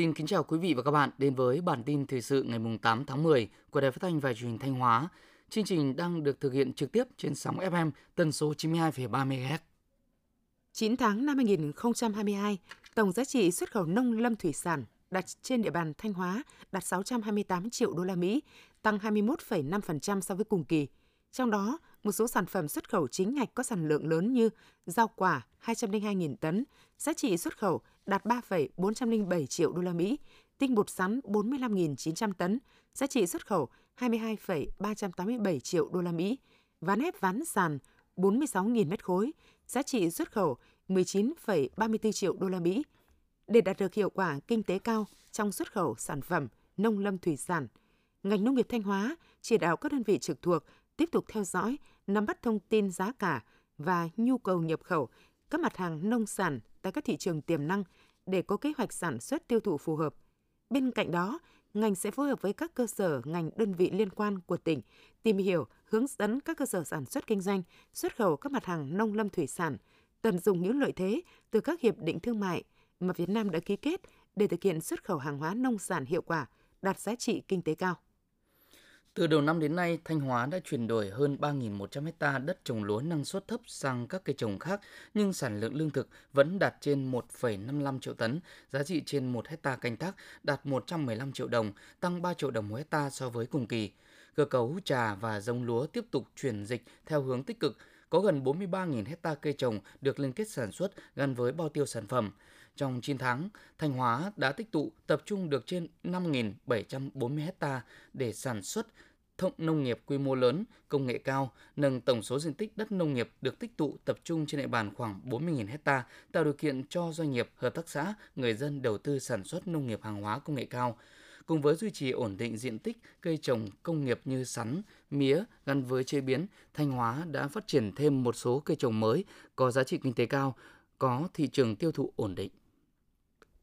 Xin kính chào quý vị và các bạn đến với bản tin thời sự ngày 8 tháng 10 của Đài Phát thanh và Truyền hình Thanh Hóa. Chương trình đang được thực hiện trực tiếp trên sóng FM tần số 92,3 MHz. 9 tháng năm 2022, tổng giá trị xuất khẩu nông lâm thủy sản đặt trên địa bàn Thanh Hóa đạt 628 triệu đô la Mỹ, tăng 21,5% so với cùng kỳ. Trong đó, một số sản phẩm xuất khẩu chính ngạch có sản lượng lớn như rau quả 202.000 tấn, giá trị xuất khẩu đạt 3,407 triệu đô la Mỹ, tinh bột sắn 45.900 tấn, giá trị xuất khẩu 22,387 triệu đô la Mỹ, ván ép ván sàn 46.000 mét khối, giá trị xuất khẩu 19,34 triệu đô la Mỹ. Để đạt được hiệu quả kinh tế cao trong xuất khẩu sản phẩm nông lâm thủy sản, ngành nông nghiệp Thanh Hóa chỉ đạo các đơn vị trực thuộc tiếp tục theo dõi, nắm bắt thông tin giá cả và nhu cầu nhập khẩu các mặt hàng nông sản tại các thị trường tiềm năng để có kế hoạch sản xuất tiêu thụ phù hợp. Bên cạnh đó, ngành sẽ phối hợp với các cơ sở, ngành đơn vị liên quan của tỉnh tìm hiểu, hướng dẫn các cơ sở sản xuất kinh doanh, xuất khẩu các mặt hàng nông lâm thủy sản, tận dụng những lợi thế từ các hiệp định thương mại mà Việt Nam đã ký kết để thực hiện xuất khẩu hàng hóa nông sản hiệu quả, đạt giá trị kinh tế cao. Từ đầu năm đến nay, Thanh Hóa đã chuyển đổi hơn 3.100 ha đất trồng lúa năng suất thấp sang các cây trồng khác, nhưng sản lượng lương thực vẫn đạt trên 1,55 triệu tấn, giá trị trên 1 hecta canh tác đạt 115 triệu đồng, tăng 3 triệu đồng một hecta so với cùng kỳ. Cơ cấu trà và giống lúa tiếp tục chuyển dịch theo hướng tích cực, có gần 43.000 hecta cây trồng được liên kết sản xuất gắn với bao tiêu sản phẩm. Trong 9 tháng, Thanh Hóa đã tích tụ tập trung được trên 5.740 hecta để sản xuất thông nông nghiệp quy mô lớn, công nghệ cao, nâng tổng số diện tích đất nông nghiệp được tích tụ tập trung trên địa bàn khoảng 40.000 hecta, tạo điều kiện cho doanh nghiệp, hợp tác xã, người dân đầu tư sản xuất nông nghiệp hàng hóa công nghệ cao. Cùng với duy trì ổn định diện tích cây trồng công nghiệp như sắn, mía gắn với chế biến, Thanh Hóa đã phát triển thêm một số cây trồng mới có giá trị kinh tế cao, có thị trường tiêu thụ ổn định.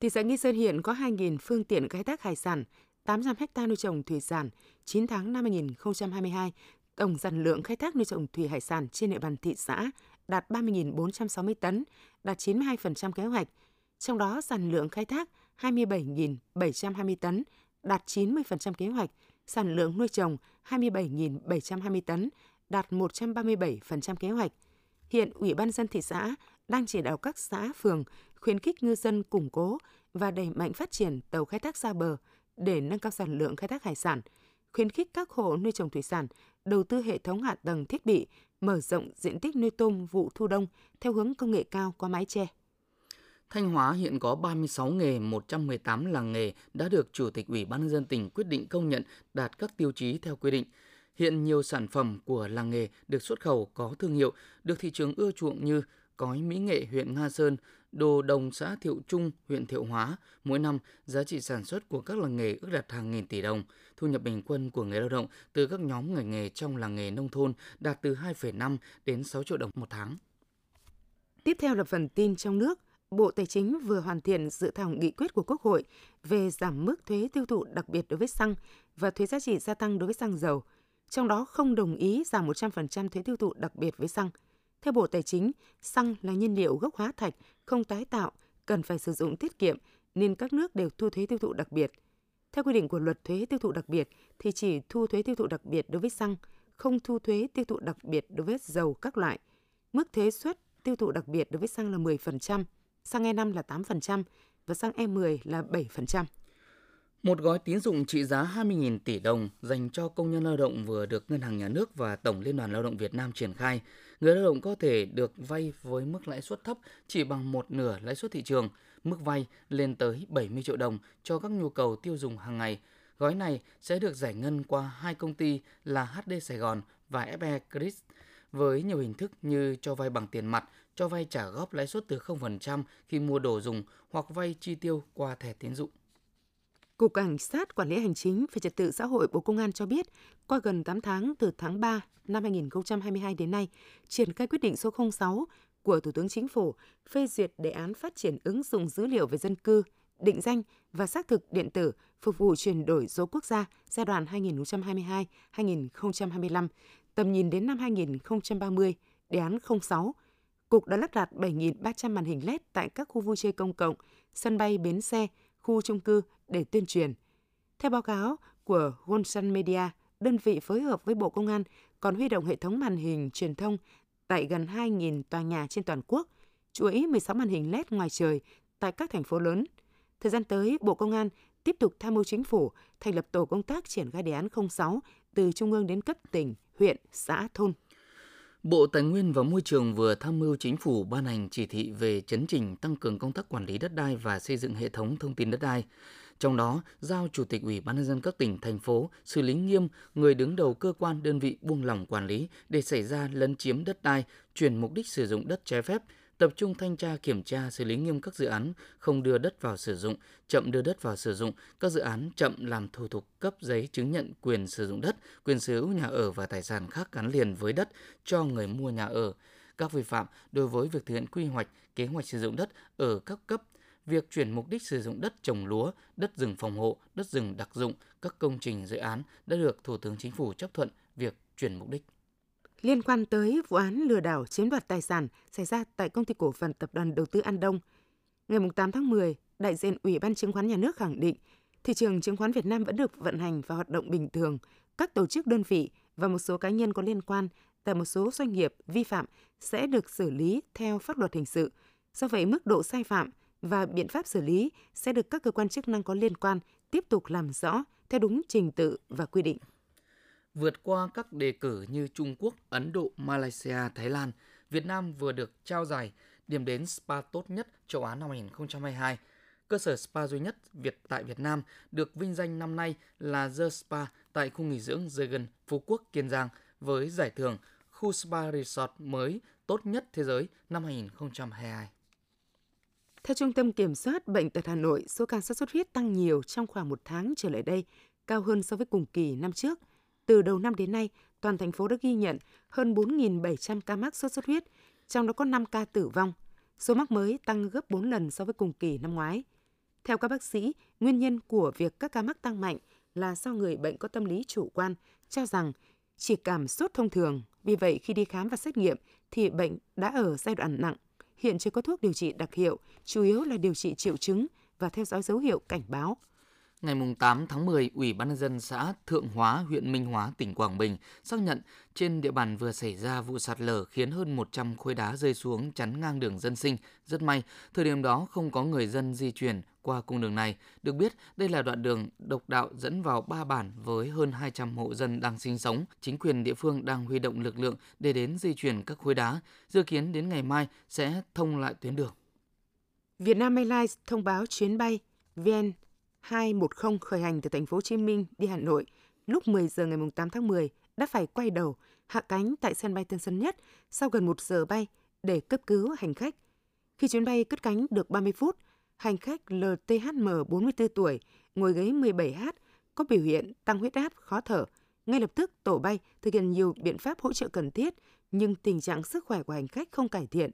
Thị xã Nghi Sơn hiện có 2.000 phương tiện khai thác hải sản, 800 ha nuôi trồng thủy sản. 9 tháng năm 2022, tổng sản lượng khai thác nuôi trồng thủy hải sản trên địa bàn thị xã đạt 30.460 tấn, đạt 92% kế hoạch. Trong đó, sản lượng khai thác 27.720 tấn, đạt 90% kế hoạch. Sản lượng nuôi trồng 27.720 tấn, đạt 137% kế hoạch. Hiện Ủy ban dân thị xã đang chỉ đạo các xã, phường khuyến khích ngư dân củng cố và đẩy mạnh phát triển tàu khai thác xa bờ để nâng cao sản lượng khai thác hải sản, khuyến khích các hộ nuôi trồng thủy sản đầu tư hệ thống hạ tầng thiết bị, mở rộng diện tích nuôi tôm vụ thu đông theo hướng công nghệ cao qua mái che. Thanh Hóa hiện có 36 nghề, 118 làng nghề đã được Chủ tịch Ủy ban nhân dân tỉnh quyết định công nhận đạt các tiêu chí theo quy định. Hiện nhiều sản phẩm của làng nghề được xuất khẩu có thương hiệu, được thị trường ưa chuộng như cói mỹ nghệ huyện Nga Sơn, đồ đồng xã Thiệu Trung, huyện Thiệu Hóa. Mỗi năm, giá trị sản xuất của các làng nghề ước đạt hàng nghìn tỷ đồng. Thu nhập bình quân của người lao động từ các nhóm ngành nghề trong làng nghề nông thôn đạt từ 2,5 đến 6 triệu đồng một tháng. Tiếp theo là phần tin trong nước. Bộ Tài chính vừa hoàn thiện dự thảo nghị quyết của Quốc hội về giảm mức thuế tiêu thụ đặc biệt đối với xăng và thuế giá trị gia tăng đối với xăng dầu, trong đó không đồng ý giảm 100% thuế tiêu thụ đặc biệt với xăng – theo Bộ Tài chính, xăng là nhiên liệu gốc hóa thạch, không tái tạo, cần phải sử dụng tiết kiệm nên các nước đều thu thuế tiêu thụ đặc biệt. Theo quy định của luật thuế tiêu thụ đặc biệt thì chỉ thu thuế tiêu thụ đặc biệt đối với xăng, không thu thuế tiêu thụ đặc biệt đối với dầu các loại. Mức thuế suất tiêu thụ đặc biệt đối với xăng là 10%, xăng E5 là 8% và xăng E10 là 7%. Một gói tín dụng trị giá 20.000 tỷ đồng dành cho công nhân lao động vừa được Ngân hàng Nhà nước và Tổng Liên đoàn Lao động Việt Nam triển khai. Người lao động có thể được vay với mức lãi suất thấp chỉ bằng một nửa lãi suất thị trường, mức vay lên tới 70 triệu đồng cho các nhu cầu tiêu dùng hàng ngày. Gói này sẽ được giải ngân qua hai công ty là HD Sài Gòn và FE Credit với nhiều hình thức như cho vay bằng tiền mặt, cho vay trả góp lãi suất từ 0% khi mua đồ dùng hoặc vay chi tiêu qua thẻ tín dụng. Cục Cảnh sát Quản lý Hành chính về Trật tự xã hội Bộ Công an cho biết, qua gần 8 tháng từ tháng 3 năm 2022 đến nay, triển khai quyết định số 06 của Thủ tướng Chính phủ phê duyệt đề án phát triển ứng dụng dữ liệu về dân cư, định danh và xác thực điện tử phục vụ chuyển đổi số quốc gia giai đoạn 2022-2025, tầm nhìn đến năm 2030, đề án 06. Cục đã lắp đặt 7.300 màn hình LED tại các khu vui chơi công cộng, sân bay, bến xe, khu chung cư để tuyên truyền. Theo báo cáo của Gonsan Media, đơn vị phối hợp với Bộ Công an còn huy động hệ thống màn hình truyền thông tại gần 2.000 tòa nhà trên toàn quốc, chuỗi 16 màn hình LED ngoài trời tại các thành phố lớn. Thời gian tới, Bộ Công an tiếp tục tham mưu chính phủ thành lập tổ công tác triển khai đề án 06 từ trung ương đến cấp tỉnh, huyện, xã, thôn. Bộ Tài nguyên và Môi trường vừa tham mưu chính phủ ban hành chỉ thị về chấn chỉnh tăng cường công tác quản lý đất đai và xây dựng hệ thống thông tin đất đai. Trong đó, giao Chủ tịch Ủy ban nhân dân các tỉnh, thành phố xử lý nghiêm người đứng đầu cơ quan đơn vị buông lỏng quản lý để xảy ra lấn chiếm đất đai, chuyển mục đích sử dụng đất trái phép, tập trung thanh tra kiểm tra xử lý nghiêm các dự án không đưa đất vào sử dụng, chậm đưa đất vào sử dụng, các dự án chậm làm thủ tục cấp giấy chứng nhận quyền sử dụng đất, quyền sở hữu nhà ở và tài sản khác gắn liền với đất cho người mua nhà ở. Các vi phạm đối với việc thực hiện quy hoạch, kế hoạch sử dụng đất ở các cấp việc chuyển mục đích sử dụng đất trồng lúa, đất rừng phòng hộ, đất rừng đặc dụng, các công trình dự án đã được Thủ tướng Chính phủ chấp thuận việc chuyển mục đích. Liên quan tới vụ án lừa đảo chiếm đoạt tài sản xảy ra tại công ty cổ phần tập đoàn đầu tư An Đông, ngày 8 tháng 10, đại diện Ủy ban chứng khoán nhà nước khẳng định thị trường chứng khoán Việt Nam vẫn được vận hành và hoạt động bình thường. Các tổ chức đơn vị và một số cá nhân có liên quan tại một số doanh nghiệp vi phạm sẽ được xử lý theo pháp luật hình sự. Do vậy, mức độ sai phạm và biện pháp xử lý sẽ được các cơ quan chức năng có liên quan tiếp tục làm rõ theo đúng trình tự và quy định. Vượt qua các đề cử như Trung Quốc, Ấn Độ, Malaysia, Thái Lan, Việt Nam vừa được trao giải điểm đến spa tốt nhất châu Á năm 2022. Cơ sở spa duy nhất Việt tại Việt Nam được vinh danh năm nay là The Spa tại khu nghỉ dưỡng Jegan, Phú Quốc, Kiên Giang với giải thưởng khu spa resort mới tốt nhất thế giới năm 2022. Theo Trung tâm Kiểm soát Bệnh tật Hà Nội, số ca sốt xuất huyết tăng nhiều trong khoảng một tháng trở lại đây, cao hơn so với cùng kỳ năm trước. Từ đầu năm đến nay, toàn thành phố đã ghi nhận hơn 4.700 ca mắc sốt xuất huyết, trong đó có 5 ca tử vong. Số mắc mới tăng gấp 4 lần so với cùng kỳ năm ngoái. Theo các bác sĩ, nguyên nhân của việc các ca mắc tăng mạnh là do người bệnh có tâm lý chủ quan, cho rằng chỉ cảm sốt thông thường. Vì vậy, khi đi khám và xét nghiệm thì bệnh đã ở giai đoạn nặng hiện chưa có thuốc điều trị đặc hiệu, chủ yếu là điều trị triệu chứng và theo dõi dấu hiệu cảnh báo. Ngày 8 tháng 10, Ủy ban nhân dân xã Thượng Hóa, huyện Minh Hóa, tỉnh Quảng Bình xác nhận trên địa bàn vừa xảy ra vụ sạt lở khiến hơn 100 khối đá rơi xuống chắn ngang đường dân sinh. Rất may, thời điểm đó không có người dân di chuyển qua cung đường này. Được biết, đây là đoạn đường độc đạo dẫn vào ba bản với hơn 200 hộ dân đang sinh sống. Chính quyền địa phương đang huy động lực lượng để đến di chuyển các khối đá. Dự kiến đến ngày mai sẽ thông lại tuyến đường. Vietnam Airlines thông báo chuyến bay VN 210 khởi hành từ thành phố Hồ Chí Minh đi Hà Nội lúc 10 giờ ngày 8 tháng 10 đã phải quay đầu hạ cánh tại sân bay Tân Sơn Nhất sau gần 1 giờ bay để cấp cứu hành khách. Khi chuyến bay cất cánh được 30 phút, hành khách LTHM 44 tuổi, ngồi ghế 17H, có biểu hiện tăng huyết áp, khó thở. Ngay lập tức, tổ bay thực hiện nhiều biện pháp hỗ trợ cần thiết, nhưng tình trạng sức khỏe của hành khách không cải thiện.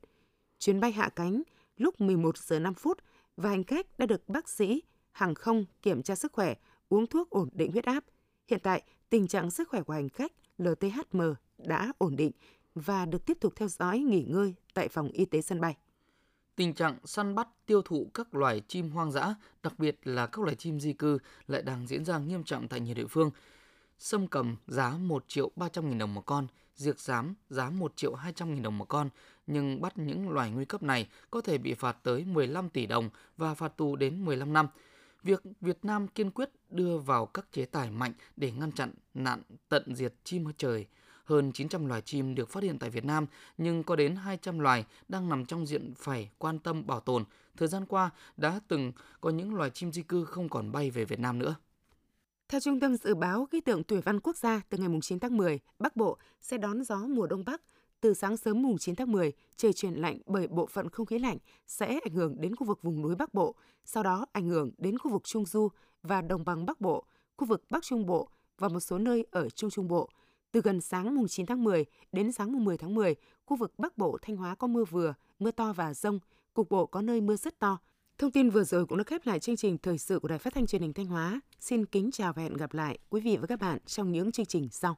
Chuyến bay hạ cánh lúc 11 giờ 5 phút và hành khách đã được bác sĩ hàng không kiểm tra sức khỏe, uống thuốc ổn định huyết áp. Hiện tại, tình trạng sức khỏe của hành khách LTHM đã ổn định và được tiếp tục theo dõi nghỉ ngơi tại phòng y tế sân bay. Tình trạng săn bắt tiêu thụ các loài chim hoang dã, đặc biệt là các loài chim di cư lại đang diễn ra nghiêm trọng tại nhiều địa phương. Sâm cầm giá 1 triệu 300 nghìn đồng một con, diệt giám giá 1 triệu 200 nghìn đồng một con, nhưng bắt những loài nguy cấp này có thể bị phạt tới 15 tỷ đồng và phạt tù đến 15 năm. Việc Việt Nam kiên quyết đưa vào các chế tài mạnh để ngăn chặn nạn tận diệt chim trời hơn 900 loài chim được phát hiện tại Việt Nam, nhưng có đến 200 loài đang nằm trong diện phải quan tâm bảo tồn. Thời gian qua, đã từng có những loài chim di cư không còn bay về Việt Nam nữa. Theo Trung tâm Dự báo Khí tượng Thủy văn Quốc gia, từ ngày 9 tháng 10, Bắc Bộ sẽ đón gió mùa Đông Bắc. Từ sáng sớm mùng 9 tháng 10, trời chuyển lạnh bởi bộ phận không khí lạnh sẽ ảnh hưởng đến khu vực vùng núi Bắc Bộ, sau đó ảnh hưởng đến khu vực Trung Du và Đồng bằng Bắc Bộ, khu vực Bắc Trung Bộ và một số nơi ở Trung Trung Bộ. Từ gần sáng mùng 9 tháng 10 đến sáng mùng 10 tháng 10, khu vực Bắc Bộ, Thanh Hóa có mưa vừa, mưa to và rông, cục bộ có nơi mưa rất to. Thông tin vừa rồi cũng đã khép lại chương trình thời sự của Đài Phát thanh Truyền hình Thanh Hóa. Xin kính chào và hẹn gặp lại quý vị và các bạn trong những chương trình sau.